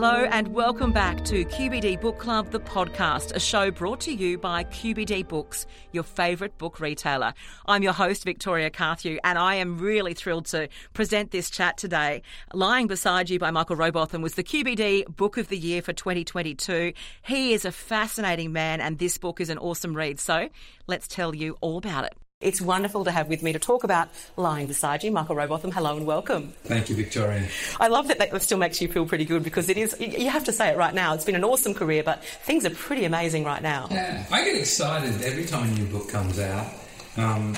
Hello and welcome back to QBD Book Club, the podcast, a show brought to you by QBD Books, your favourite book retailer. I'm your host, Victoria Carthew, and I am really thrilled to present this chat today. Lying beside you by Michael Robotham was the QBD Book of the Year for 2022. He is a fascinating man, and this book is an awesome read. So let's tell you all about it. It's wonderful to have with me to talk about Lying Beside You, Michael Robotham. Hello and welcome. Thank you, Victoria. I love that that still makes you feel pretty good because it is, you have to say it right now, it's been an awesome career, but things are pretty amazing right now. Yeah, I get excited every time a new book comes out. Um,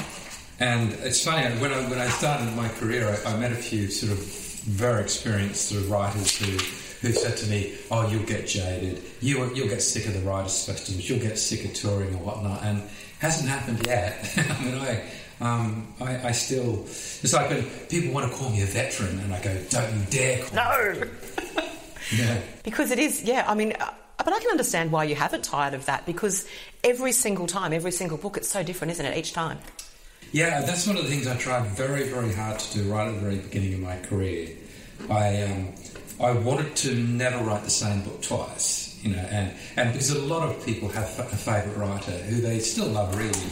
and it's funny, when I, when I started my career, I, I met a few sort of very experienced sort of writers who who said to me, "Oh, you'll get jaded. You you'll get sick of the writers' festivals. You'll get sick of touring or whatnot." And hasn't happened yet. I mean, I, um, I, I, still. It's like when people want to call me a veteran, and I go, "Don't you dare!" no. yeah. Because it is. Yeah. I mean. Uh, but I can understand why you haven't tired of that because every single time, every single book, it's so different, isn't it? Each time. Yeah, that's one of the things I tried very, very hard to do right at the very beginning of my career. I um, I wanted to never write the same book twice you know, and, and because a lot of people have a favourite writer who they still love reading,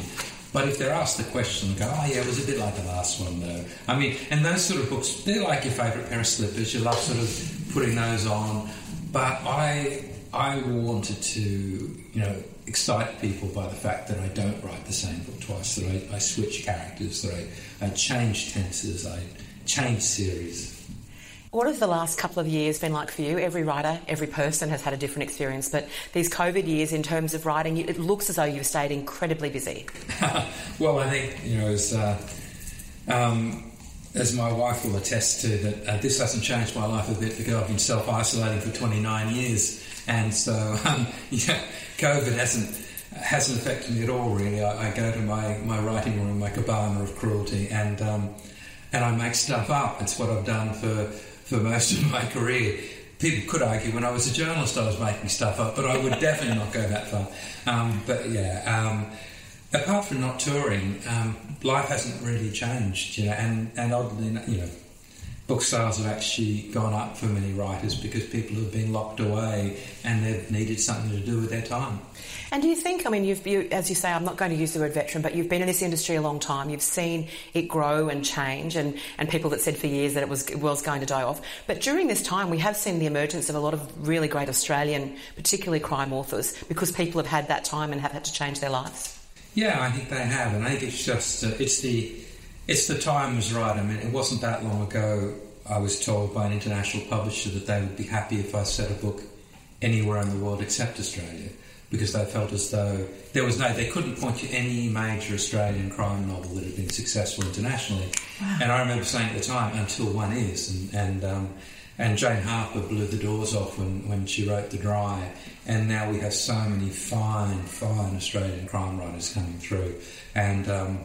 but if they're asked the question, go, oh yeah, it was a bit like the last one though. I mean, and those sort of books, they're like your favourite pair of slippers. You love sort of putting those on. But I, I wanted to, you know, excite people by the fact that I don't write the same book twice. That I, I switch characters. That I, I change tenses. I change series. What have the last couple of years been like for you? Every writer, every person has had a different experience, but these COVID years, in terms of writing, it looks as though you've stayed incredibly busy. well, I think you know, as uh, um, as my wife will attest to, that uh, this hasn't changed my life a bit because I've been self isolating for 29 years, and so um, yeah, COVID hasn't hasn't affected me at all. Really, I, I, go to my, my writing room, my cabana of cruelty, and um, and I make stuff up. It's what I've done for for most of my career. People could argue when I was a journalist I was making stuff up, but I would definitely not go that far. Um, but yeah, um, apart from not touring, um, life hasn't really changed, you know, and, and oddly, you know, book sales have actually gone up for many writers because people have been locked away and they've needed something to do with their time. And do you think, I mean, you've, you, as you say, I'm not going to use the word veteran, but you've been in this industry a long time. You've seen it grow and change, and, and people that said for years that it was, it was going to die off. But during this time, we have seen the emergence of a lot of really great Australian, particularly crime authors, because people have had that time and have had to change their lives. Yeah, I think they have, and I think it's just uh, it's the it's the time was right. I mean, it wasn't that long ago. I was told by an international publisher that they would be happy if I set a book anywhere in the world except Australia because they felt as though there was no, they couldn't point to any major Australian crime novel that had been successful internationally. Wow. And I remember saying at the time, until one is, and and, um, and Jane Harper blew the doors off when, when she wrote The Dry, and now we have so many fine, fine Australian crime writers coming through, and. Um,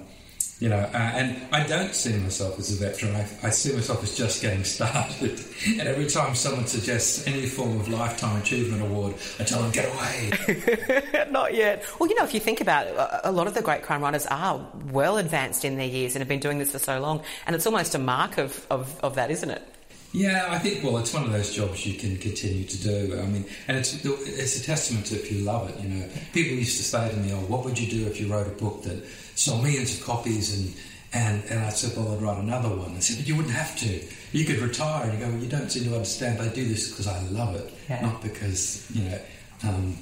you know, uh, and I don't see myself as a veteran. I, I, see myself as just getting started. and every time someone suggests any form of lifetime achievement award, I tell them get away. Not yet. Well, you know, if you think about it, a lot of the great crime writers are well advanced in their years and have been doing this for so long, and it's almost a mark of, of, of that, isn't it? Yeah, I think well, it's one of those jobs you can continue to do. I mean, and it's it's a testament to if you love it. You know, people used to say to me, "Oh, what would you do if you wrote a book that sold millions of copies?" And and and I said, "Well, I'd write another one." I said, "But you wouldn't have to. You could retire." And you go, "Well, you don't seem to understand. I do this because I love it, yeah. not because you know." Um,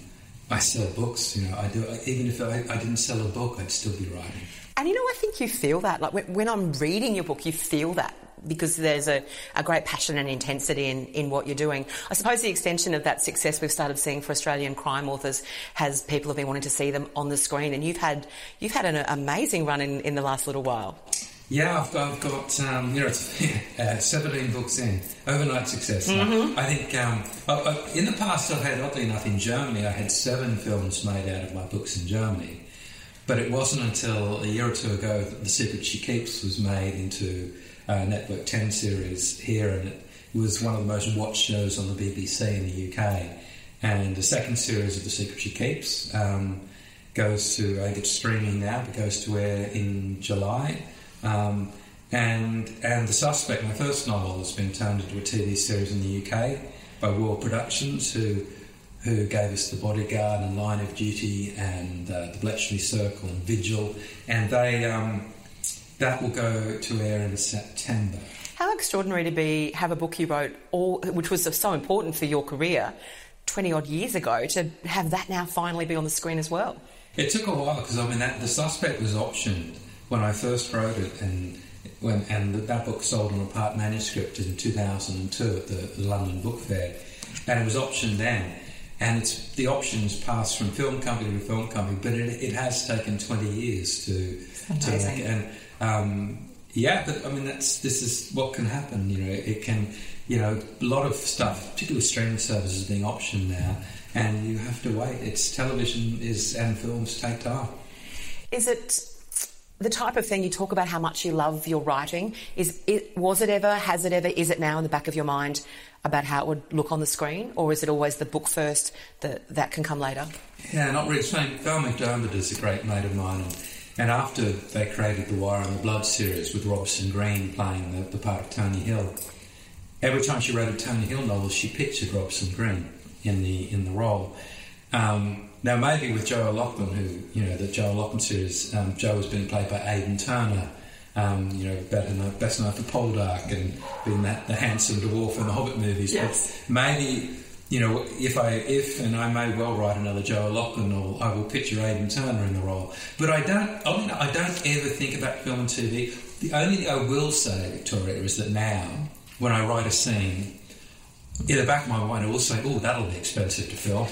I sell books, you know. I do. Even if I, I, didn't sell a book, I'd still be writing. And you know, I think you feel that. Like when, when I'm reading your book, you feel that because there's a, a great passion and intensity in, in what you're doing. I suppose the extension of that success we've started seeing for Australian crime authors has people have been wanting to see them on the screen, and you've had you've had an amazing run in, in the last little while. Yeah, I've got, I've got um, you know, uh, 17 books in, overnight success. Mm-hmm. I, I, think um, I, I, in the past I've had, oddly enough, in Germany, I had seven films made out of my books in Germany. But it wasn't until a year or two ago that The Secret She Keeps was made into uh, Network 10 series here, and it was one of the most watched shows on the BBC in the UK. And the second series of The Secret She Keeps um, goes to, I think it's streaming now, but goes to air in July. Um, and and The Suspect, my first novel, has been turned into a TV series in the UK. by World Productions, who who gave us The Bodyguard and Line of Duty and uh, The Bletchley Circle and Vigil, and they um, that will go to air in September. How extraordinary to be have a book you wrote, all which was so important for your career, twenty odd years ago, to have that now finally be on the screen as well. It took a while because I mean that, the suspect was optioned when I first wrote it, and when and that book sold on a part manuscript in 2002 at the London Book Fair, and it was optioned then and it's the options pass from film company to film company, but it, it has taken 20 years to to make it. And um, yeah, but I mean that's this is what can happen. You know, it can you know a lot of stuff, particularly streaming services, being optioned now, and you have to wait. It's television is and films take time. Is it the type of thing you talk about how much you love your writing is it was it ever has it ever is it now in the back of your mind about how it would look on the screen or is it always the book first that that can come later yeah not really Same. Val McDermid is a great mate of mine and, and after they created the Wire in the Blood series with Robson Green playing the, the part of Tony Hill every time she wrote a Tony Hill novel she pictured Robson Green in the in the role um, now, maybe with Joe O'Loughlin, who, you know, the Joe O'Loughlin series, um, Joe was being played by Aidan Turner, um, you know, better known, best known for Poldark and being that, the handsome dwarf in the Hobbit movies. Yes. But maybe, you know, if I, if, and I may well write another Joe novel, I will picture Aidan Turner in the role. But I don't, I, mean, I don't ever think about film and TV. The only thing I will say, Victoria, is that now, when I write a scene, in the back of my mind, I will say, "Oh, that'll be expensive to film,"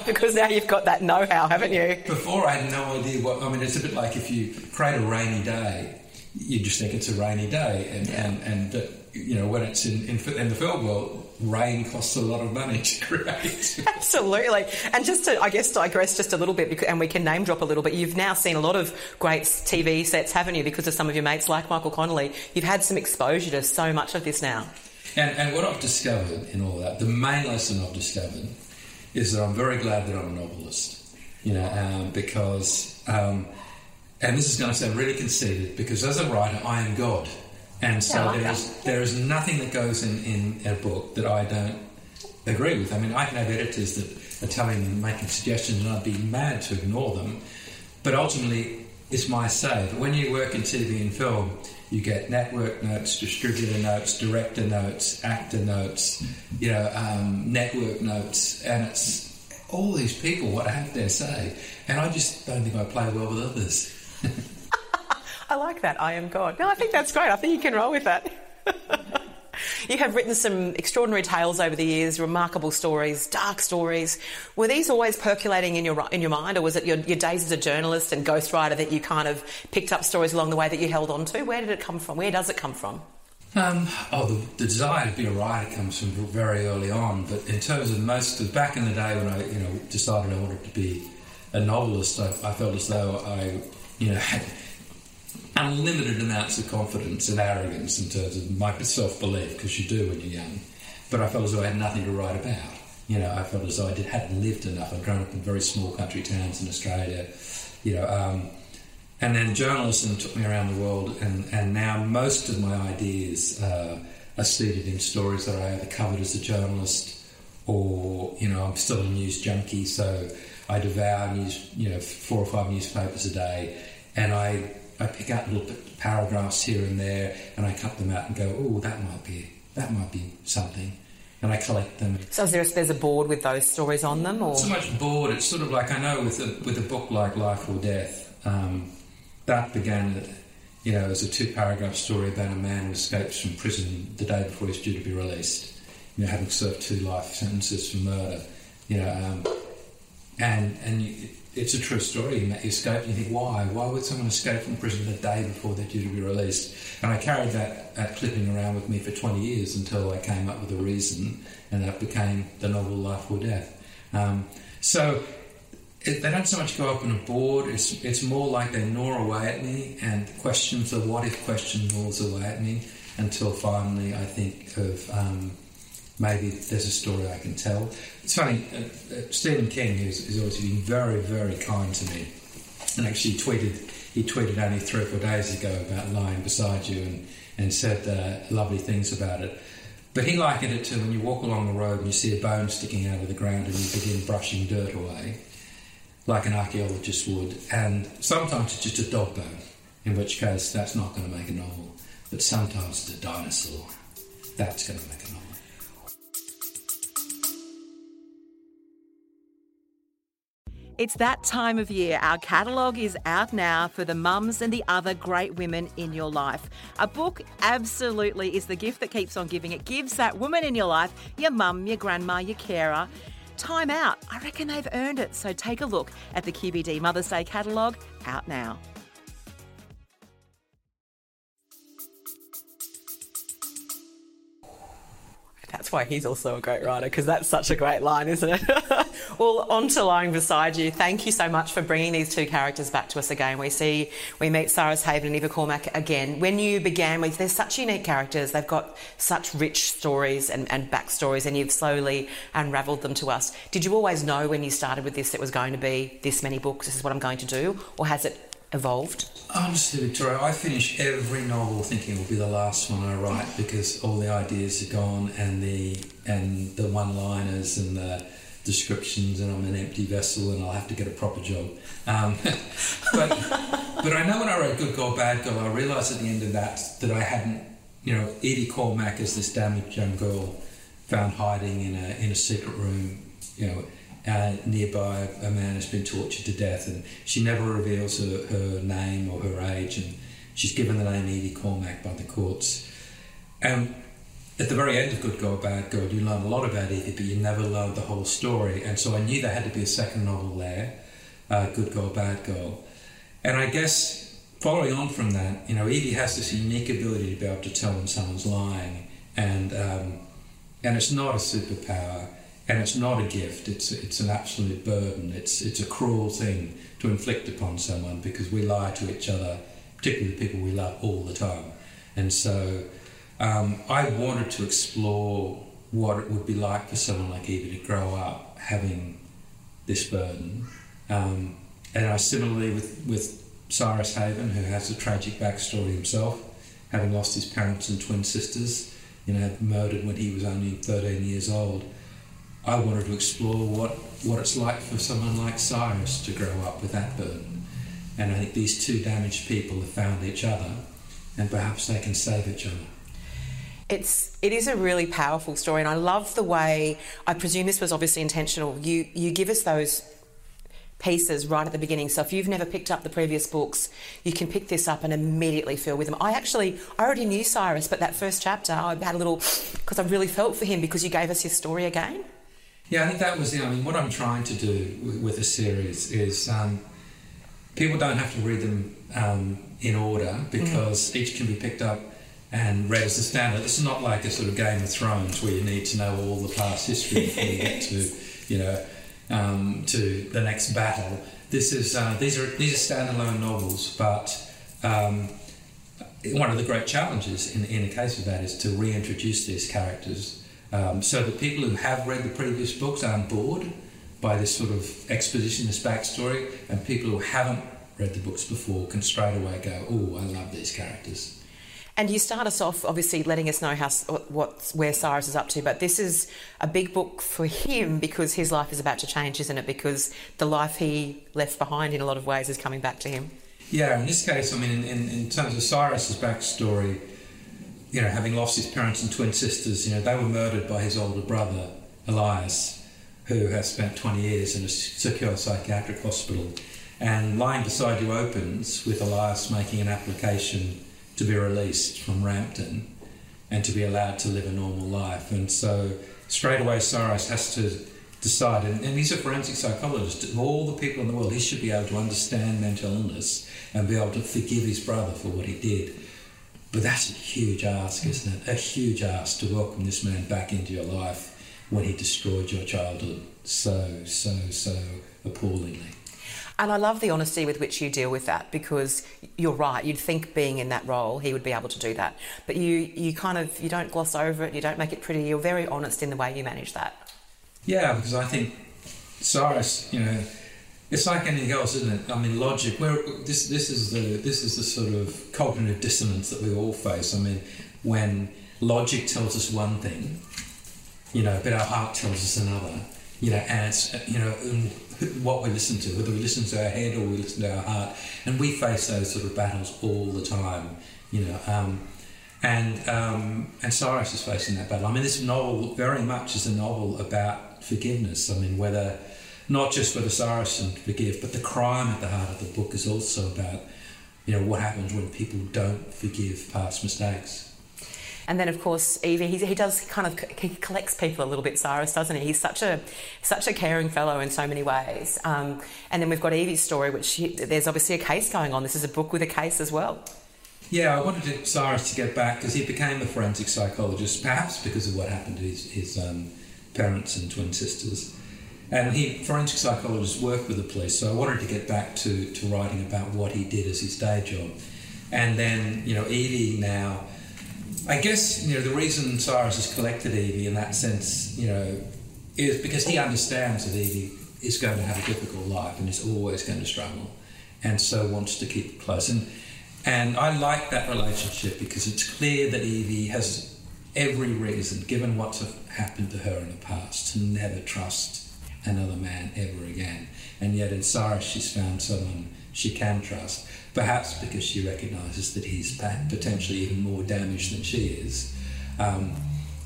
because now you've got that know-how, haven't you? Before, I had no idea what. I mean, it's a bit like if you create a rainy day, you just think it's a rainy day, and yeah. and, and uh, you know when it's in, in, in the film world, rain costs a lot of money to create. Absolutely. And just to, I guess, digress just a little bit, because, and we can name drop a little bit, you've now seen a lot of great TV sets, haven't you, because of some of your mates like Michael Connelly. You've had some exposure to so much of this now. And, and what I've discovered in all that, the main lesson I've discovered is that I'm very glad that I'm a novelist, you know, um, because, um, and this is going to sound really conceited, because as a writer, I am God. And so yeah, there, is, there is nothing that goes in, in a book that I don't agree with. I mean, I can have editors that are telling me, making suggestions, and I'd be mad to ignore them. But ultimately, it's my say. But when you work in TV and film, you get network notes, distributor notes, director notes, actor notes, you know, um, network notes, and it's all these people what have their say, and I just don't think I play well with others. I like that. I am God. No, I think that's great. I think you can roll with that. You have written some extraordinary tales over the years, remarkable stories, dark stories. Were these always percolating in your in your mind, or was it your, your days as a journalist and ghostwriter that you kind of picked up stories along the way that you held on to? Where did it come from? Where does it come from? Um, oh, the, the, desire to be a writer comes from very early on. But in terms of most of back in the day when I, you know, decided I wanted to be a novelist, I, I felt as though I, you know, unlimited amounts of confidence and arrogance in terms of my self belief, because you do when you're young. But I felt as though I had nothing to write about. You know, I felt as though I did, hadn't lived enough. I'd grown up in very small country towns in Australia. You know, um, and then journalism took me around the world, and, and now most of my ideas uh, are seated in stories that I either covered as a journalist or, you know, I'm still a news junkie, so I devour news, you know, four or five newspapers a day, and I I pick out little paragraphs here and there, and I cut them out and go, oh, that might be that might be something, and I collect them. So there, there's a board with those stories on them, or so much board. It's sort of like I know with a with a book like Life or Death, um, that began. You know, as a two paragraph story about a man who escapes from prison the day before he's due to be released. You know, having served two life sentences for murder. You know, um, and and you, it's a true story. You escape, and you think, why? Why would someone escape from prison the day before they're due to be released? And I carried that, that clipping around with me for 20 years until I came up with a reason, and that became the novel Life or Death. Um, so it, they don't so much go up on a board, it's, it's more like they gnaw away at me, and questions, the what if question gnaws away at me until finally I think of. Um, maybe there's a story I can tell. It's funny, uh, uh, Stephen King has, has always been very, very kind to me, and actually tweeted he tweeted only three or four days ago about lying beside you and and said uh, lovely things about it. but he likened it to when you walk along the road and you see a bone sticking out of the ground and you begin brushing dirt away, like an archaeologist would. And sometimes it's just a dog bone, in which case that's not going to make a novel. But sometimes it's a dinosaur. That's going to make a novel. It's that time of year. Our catalogue is out now for the mums and the other great women in your life. A book absolutely is the gift that keeps on giving. It gives that woman in your life, your mum, your grandma, your carer, time out. I reckon they've earned it. So take a look at the QBD Mother's Day catalogue out now. That's why he's also a great writer, because that's such a great line, isn't it? well, on to Lying Beside You. Thank you so much for bringing these two characters back to us again. We see, we meet Cyrus Haven and Evie Cormac again. When you began with, they're such unique characters. They've got such rich stories and, and backstories, and you've slowly unravelled them to us. Did you always know when you started with this that it was going to be this many books, this is what I'm going to do? Or has it evolved? Honestly, Victoria, I finish every novel thinking it will be the last one I write because all the ideas are gone and the and the one-liners and the descriptions and I'm an empty vessel and I'll have to get a proper job. Um, but but I know when I wrote Good Girl, Bad Girl, I realised at the end of that that I hadn't, you know, Evie Cormac as this damaged young girl found hiding in a in a secret room, you know uh, nearby a man has been tortured to death, and she never reveals her, her name or her age, and she's given the name Evie Cormac by the courts. And at the very end of Good Girl, Bad Girl, you learn a lot about Evie, but you never learn the whole story. And so I knew there had to be a second novel there, uh, Good Girl, Bad Girl. And I guess following on from that, you know, Evie has this unique ability to be able to tell when someone's lying, and um, and it's not a superpower and it's not a gift. It's it's an absolute burden. It's it's a cruel thing to inflict upon someone because we lie to each other, particularly the people we love, all the time. And so, um, I wanted to explore what it would be like for someone like Evie to grow up having this burden. Um, and I similarly with with Cyrus Haven, who has a tragic backstory himself, having lost his parents and twin sisters, you know, murdered when he was only 13 years old I wanted to explore what, what it's like for someone like Cyrus to grow up with that burden. And I think these two damaged people have found each other, and perhaps they can save each other. It's it is a really powerful story, and I love the way. I presume this was obviously intentional. You you give us those pieces right at the beginning. So if you've never picked up the previous books, you can pick this up and immediately feel with them. I actually, I already knew Cyrus, but that first chapter, I had a little, because I really felt for him because you gave us his story again. Yeah, I think that was the. I mean, what I'm trying to do with, with a series is um, people don't have to read them um, in order because mm. each can be picked up and read as a standard. This is not like a sort of Game of Thrones where you need to know all the past history before you get to, you know, um, to the next battle. This is uh, these are these are standalone novels, but um, one of the great challenges in, in the case of that is to reintroduce these characters um, so that people who have read the previous books aren't bored by this sort of exposition, this backstory, and people who haven't read the books before can straight away go, "Oh, I love these characters." And you start us off, obviously, letting us know how what where Cyrus is up to. But this is a big book for him because his life is about to change, isn't it? Because the life he left behind, in a lot of ways, is coming back to him. Yeah, in this case, I mean, in, in terms of Cyrus's backstory, you know, having lost his parents and twin sisters, you know, they were murdered by his older brother, Elias, who has spent 20 years in a secure psychiatric hospital. And Lying Beside You opens with Elias making an application to be released from Rampton and to be allowed to live a normal life. And so straight away, Cyrus has to decide, and, and he's a forensic psychologist, of all the people in the world, he should be able to understand mental illness and be able to forgive his brother for what he did. But that's a huge ask, isn't it? A huge ask to welcome this man back into your life when he destroyed your childhood so, so, so appallingly. And I love the honesty with which you deal with that because you're right. You'd think being in that role, he would be able to do that. But you, you kind of, you don't gloss over it. You don't make it pretty. You're very honest in the way you manage that. Yeah, because I think Cyrus, you know, it's like anything else, isn't it? I mean, logic. Where this this is the this is the sort of cognitive dissonance that we all face. I mean, when logic tells us one thing, you know, but our heart tells us another, you know, and it's, you know, what we listen to, whether we listen to our head or we listen to our heart, and we face those sort of battles all the time, you know. Um, and um, and Cyrus is facing that battle. I mean, this novel very much is a novel about forgiveness. I mean, whether not just for the Cyrus can forgive, but the crime at the heart of the book is also about you know what happens when people don't forgive past mistakes. And then, of course, Evie, he, he does kind of he collects people a little bit. Cyrus, doesn't he? He's such a such a caring fellow in so many ways. Um, and then we've got Evie's story, which he, there's obviously a case going on. This is a book with a case as well. Yeah, I wanted Cyrus to get back because he became a forensic psychologist, perhaps because of what happened to his, his um, parents and twin sisters. And he, forensic psychologists work with the police, so I wanted to get back to, to writing about what he did as his day job. And then, you know, Evie now I guess you know the reason Cyrus has collected Evie in that sense, you know, is because he understands that Evie is going to have a difficult life and is always going to struggle, and so wants to keep it close. And and I like that relationship because it's clear that Evie has every reason, given what's happened to her in the past, to never trust another man ever again. And yet in Cyrus, she's found someone she can trust perhaps because she recognises that he's potentially even more damaged than she is. Um,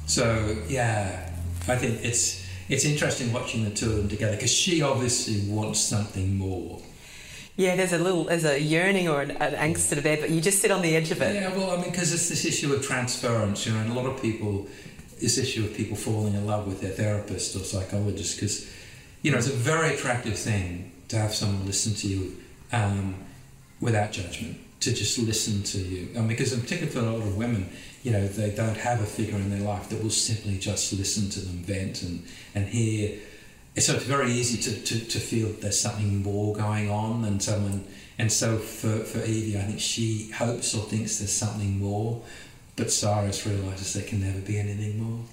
so yeah, I think it's it's interesting watching the two of them together because she obviously wants something more. Yeah, there's a little, there's a yearning or an, an angst to there, but you just sit on the edge of it. Yeah, well, I mean, because it's this issue of transference, you know, and a lot of people, this issue of people falling in love with their therapist or psychologist, because, you know, it's a very attractive thing to have someone listen to you um, without judgment to just listen to you. Mean, because in particular for a lot of women, you know, they don't have a figure in their life that will simply just listen to them vent and, and hear. So it's very easy to, to, to feel there's something more going on than someone. And so for, for Evie, I think she hopes or thinks there's something more, but Cyrus realises there can never be anything more.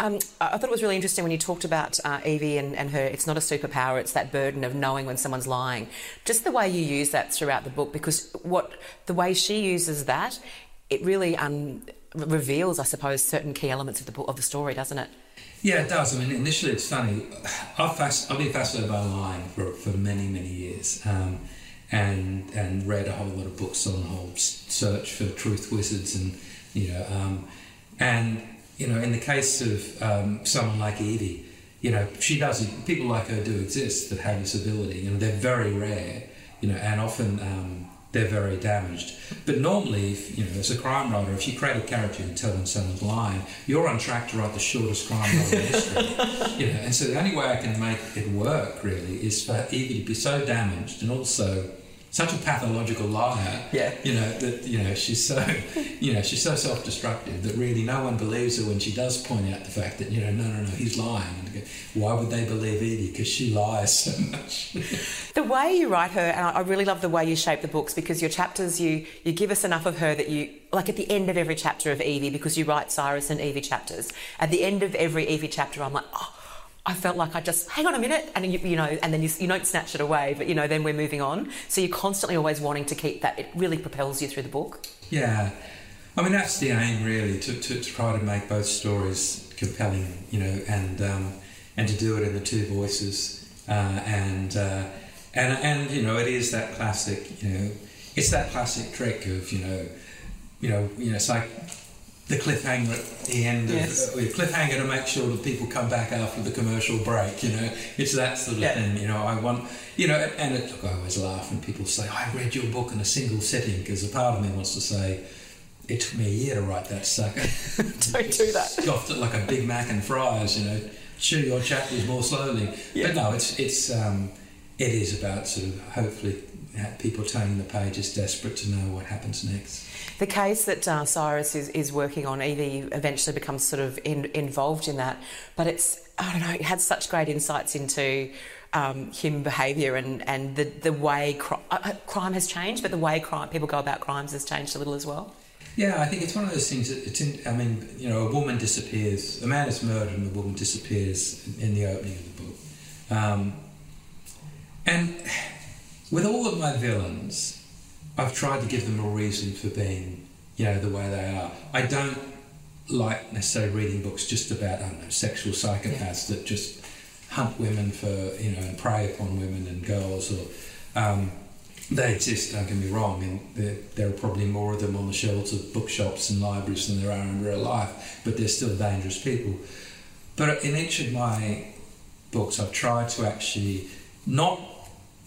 Um, I thought it was really interesting when you talked about uh, Evie and, and, her. It's not a superpower; it's that burden of knowing when someone's lying. Just the way you use that throughout the book, because what the way she uses that, it really um, reveals, I suppose, certain key elements of the book, of the story, doesn't it? Yeah, it does. I mean, initially it's funny. I've, I've been fascinated by lying for, for many, many years, um, and and read a whole lot of books on the whole search for truth wizards, and you know, um, and you know, in the case of um, someone like Evie, you know, she does. People like her do exist that have this ability. You know, they're very rare. You know, and often um, they're very damaged. But normally, if, you know, as a crime writer, if you create a character and tell them someone's lying, you're on track to write the shortest crime novel in history. you know, and so the only way I can make it work really is for Evie to be so damaged and also such a pathological liar. Yeah. You know that you know she's so you know she's so self-destructive that really no one believes her when she does point out the fact that you know no no no he's lying and why would they believe Evie because she lies so much. the way you write her, and I really love the way you shape the books because your chapters you you give us enough of her that you like at the end of every chapter of Evie because you write Cyrus and Evie chapters. At the end of every Evie chapter, I'm like oh I felt like I just hang on a minute, and you, you know, and then you, you, don't snatch it away, but you know, then we're moving on. So you're constantly always wanting to keep that. It really propels you through the book. Yeah, I mean that's the aim really to, to, to try to make both stories compelling, you know, and um, and to do it in the two voices, uh, and uh, and and you know, it is that classic, you know, it's that classic trick of you know, you know, you know, it's like the cliffhanger at the end of yes. uh, cliffhanger to make sure that people come back after the commercial break. You know, it's that sort of yeah. thing. You know, I want you know, and it, look, I always laugh when people say I read your book in a single sitting because a part of me wants to say. It took me a year to write that sucker. Don't do that. Scoffed it like a Big Mac and fries, you know. Chew your chapters more slowly. Yeah. But no, it's it's um, it is about sort of hopefully people turning the pages, desperate to know what happens next. The case that uh, Cyrus is, is working on, Evie eventually becomes sort of in, involved in that, but it's, I don't know, it had such great insights into um, human behaviour and, and the, the way cri- uh, uh, crime has changed, but the way crime, people go about crimes has changed a little as well. Yeah, I think it's one of those things. That it's in, I mean, you know, a woman disappears, a man is murdered, and a woman disappears in the opening of the book. Um, and with all of my villains, I've tried to give them a reason for being, you know, the way they are. I don't like necessarily reading books just about I don't know sexual psychopaths yeah. that just hunt women for you know and prey upon women and girls or um, they exist. Don't get me wrong, and there, there are probably more of them on the shelves of bookshops and libraries than there are in real life. But they're still dangerous people. But in each of my books, I've tried to actually not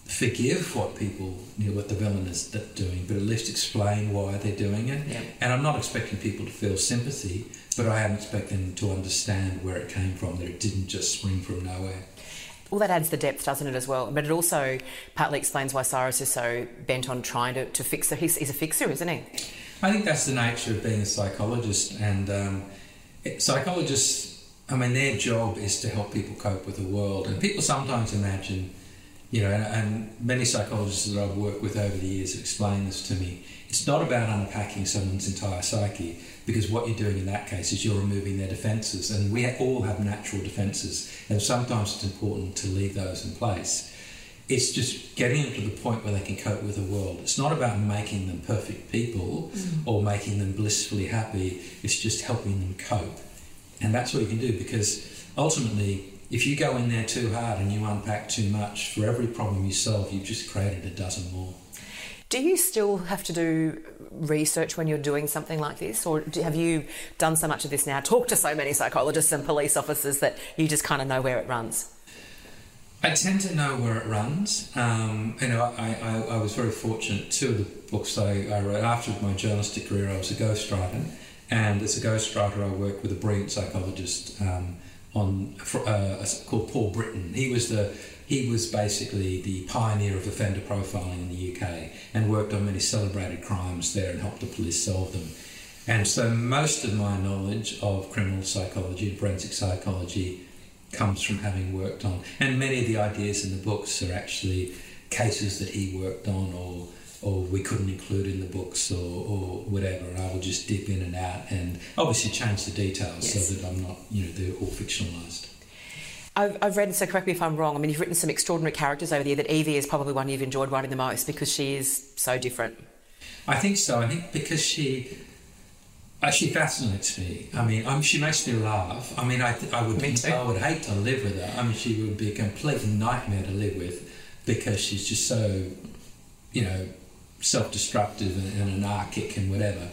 forgive what people, you know, what the villain is doing, but at least explain why they're doing it. Yeah. And I'm not expecting people to feel sympathy, but I am expecting them to understand where it came from, that it didn't just spring from nowhere. Well, that adds the depth, doesn't it, as well? But it also partly explains why Cyrus is so bent on trying to, to fix it. He's, he's a fixer, isn't he? I think that's the nature of being a psychologist. And um, psychologists, I mean, their job is to help people cope with the world. And people sometimes imagine, you know, and, and many psychologists that I've worked with over the years have explained this to me. It's not about unpacking someone's entire psyche because what you're doing in that case is you're removing their defences, and we all have natural defences, and sometimes it's important to leave those in place. It's just getting them to the point where they can cope with the world. It's not about making them perfect people mm. or making them blissfully happy. It's just helping them cope, and that's what you can do because ultimately. If you go in there too hard and you unpack too much, for every problem you solve, you've just created a dozen more. Do you still have to do research when you're doing something like this, or have you done so much of this now, talked to so many psychologists and police officers that you just kind of know where it runs? I tend to know where it runs. Um, you know, I, I, I, was very fortunate. Two of the books I, I wrote after my journalistic career, I was a ghostwriter, and as a ghostwriter, I worked with a brilliant psychologist um, on uh, called Paul Britton. He was the he was basically the pioneer of offender profiling in the UK and worked on many celebrated crimes there and helped the police solve them. And so most of my knowledge of criminal psychology and forensic psychology comes from having worked on, and many of the ideas in the books are actually cases that he worked on or or we couldn't include in the books or, or whatever and I will just dip in and out and obviously change the details yes. so that I'm not you know they're all fictionalized. I've, I've read, so correct me if I'm wrong, I mean, you've written some extraordinary characters over the year that Evie is probably one you've enjoyed writing the most because she is so different. I think so. I think because she she fascinates me. I mean, she makes me laugh. I mean, I, I would I would hate to live with her. I mean, she would be a complete nightmare to live with because she's just so, you know, self-destructive and, and anarchic and whatever.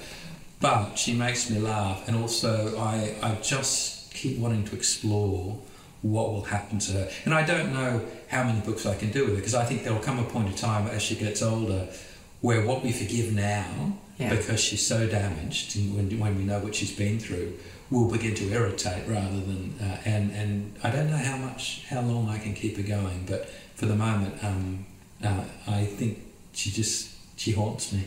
But she makes me laugh, and also I I just keep wanting to explore what will happen to her. And I don't know how many books I can do with her because I think there will come a point in time as she gets older where what we forgive now yeah. because she's so damaged when, when we know what she's been through will begin to irritate rather than uh, and and I don't know how much how long I can keep her going but for the moment um, uh, I think she just she haunts me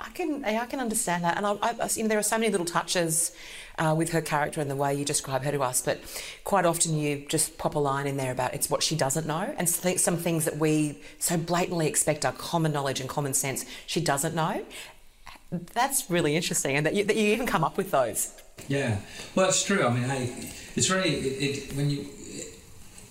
I can I can understand that and I, I you know there are so many little touches uh, with her character and the way you describe her to us. But quite often you just pop a line in there about it's what she doesn't know, and some things that we so blatantly expect are common knowledge and common sense she doesn't know. That's really interesting, and that you, that you even come up with those. Yeah, well, it's true. I mean, hey, it's really it, it, when you.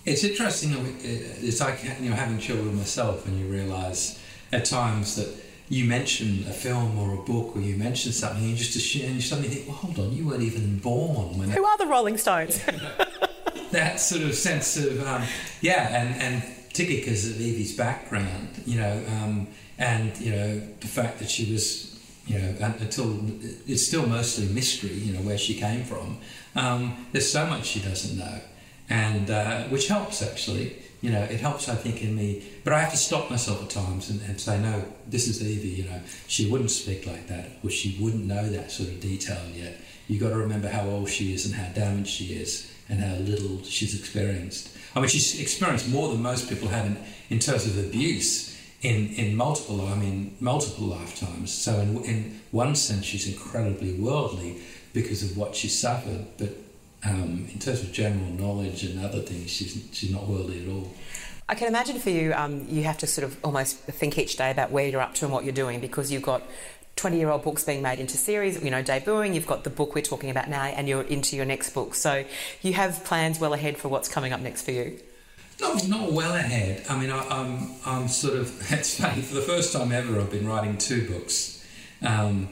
It's interesting. It's like you know having children myself, and you realise at times that you mention a film or a book or you mention something and you just assume, and you suddenly think, well, hold on, you weren't even born when. Who are the Rolling Stones? that sort of sense of um, yeah, and and particularly because of Evie's background, you know, um, and you know the fact that she was. You know, until it's still mostly mystery. You know where she came from. Um, there's so much she doesn't know, and uh, which helps actually you know, it helps, I think, in me. But I have to stop myself at times and, and say, no, this is Evie, you know, she wouldn't speak like that, or she wouldn't know that sort of detail yet. You've got to remember how old she is and how damaged she is and how little she's experienced. I mean, she's experienced more than most people have in, in terms of abuse in, in multiple, I mean, multiple lifetimes. So in, in one sense, she's incredibly worldly because of what she suffered, but um, in terms of general knowledge and other things, she's, she's not worldly at all. I can imagine for you, um, you have to sort of almost think each day about where you're up to and what you're doing because you've got 20 year old books being made into series, you know, debuting, you've got the book we're talking about now, and you're into your next book. So you have plans well ahead for what's coming up next for you. Not, not well ahead. I mean, I, am I'm, I'm sort of, it's funny, for the first time ever, I've been writing two books. Um,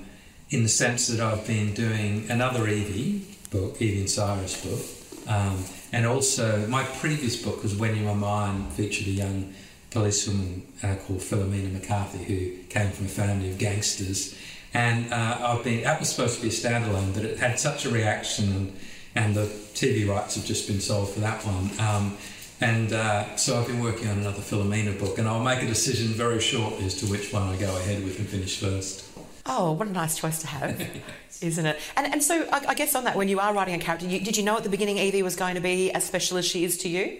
in the sense that I've been doing another Evie book, Evie and Cyrus book, um, and also my previous book was When You Are Mine, featured a young policewoman uh, called Philomena McCarthy who came from a family of gangsters. And uh, I've been that was supposed to be a standalone, but it had such a reaction, and, and the TV rights have just been sold for that one. Um, and uh, so I've been working on another Philomena book, and I'll make a decision very shortly as to which one I go ahead with and finish first. Oh, what a nice choice to have, isn't it? And and so I, I, guess on that, when you are writing a character, you, did you know at the beginning Evie was going to be as special as she is to you?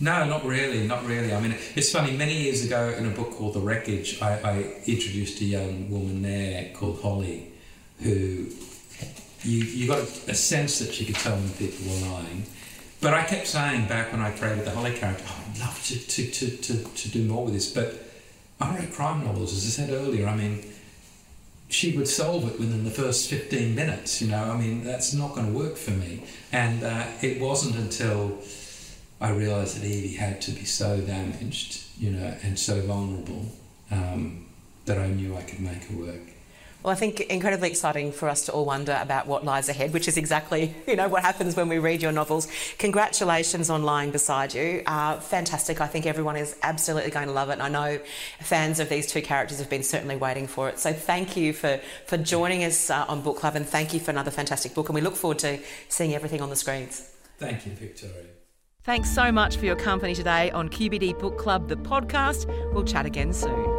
No, not really, not really. I mean, it's funny. Many years ago, in a book called The Wreckage, I, I introduced a young woman there called Holly, who you you got a, sense that she could tell when people were lying. But I kept saying back when I created the Holly character, oh, I'd love to, to, to, to, to do more with this. But I write crime novels, as I said earlier. I mean, she would solve it within the first 15 minutes. You know, I mean, that's not going to work for me. And uh, it wasn't until I realised that Evie had to be so damaged, you know, and so vulnerable um, that I knew I could make her work. Well, I think incredibly exciting for us to all wonder about what lies ahead, which is exactly you know what happens when we read your novels. Congratulations on lying beside you. Uh, fantastic. I think everyone is absolutely going to love it. And I know fans of these two characters have been certainly waiting for it. So thank you for for joining us uh, on Book Club, and thank you for another fantastic book. And we look forward to seeing everything on the screens. Thank you, Victoria. Thanks so much for your company today on QBD Book Club, the podcast. We'll chat again soon.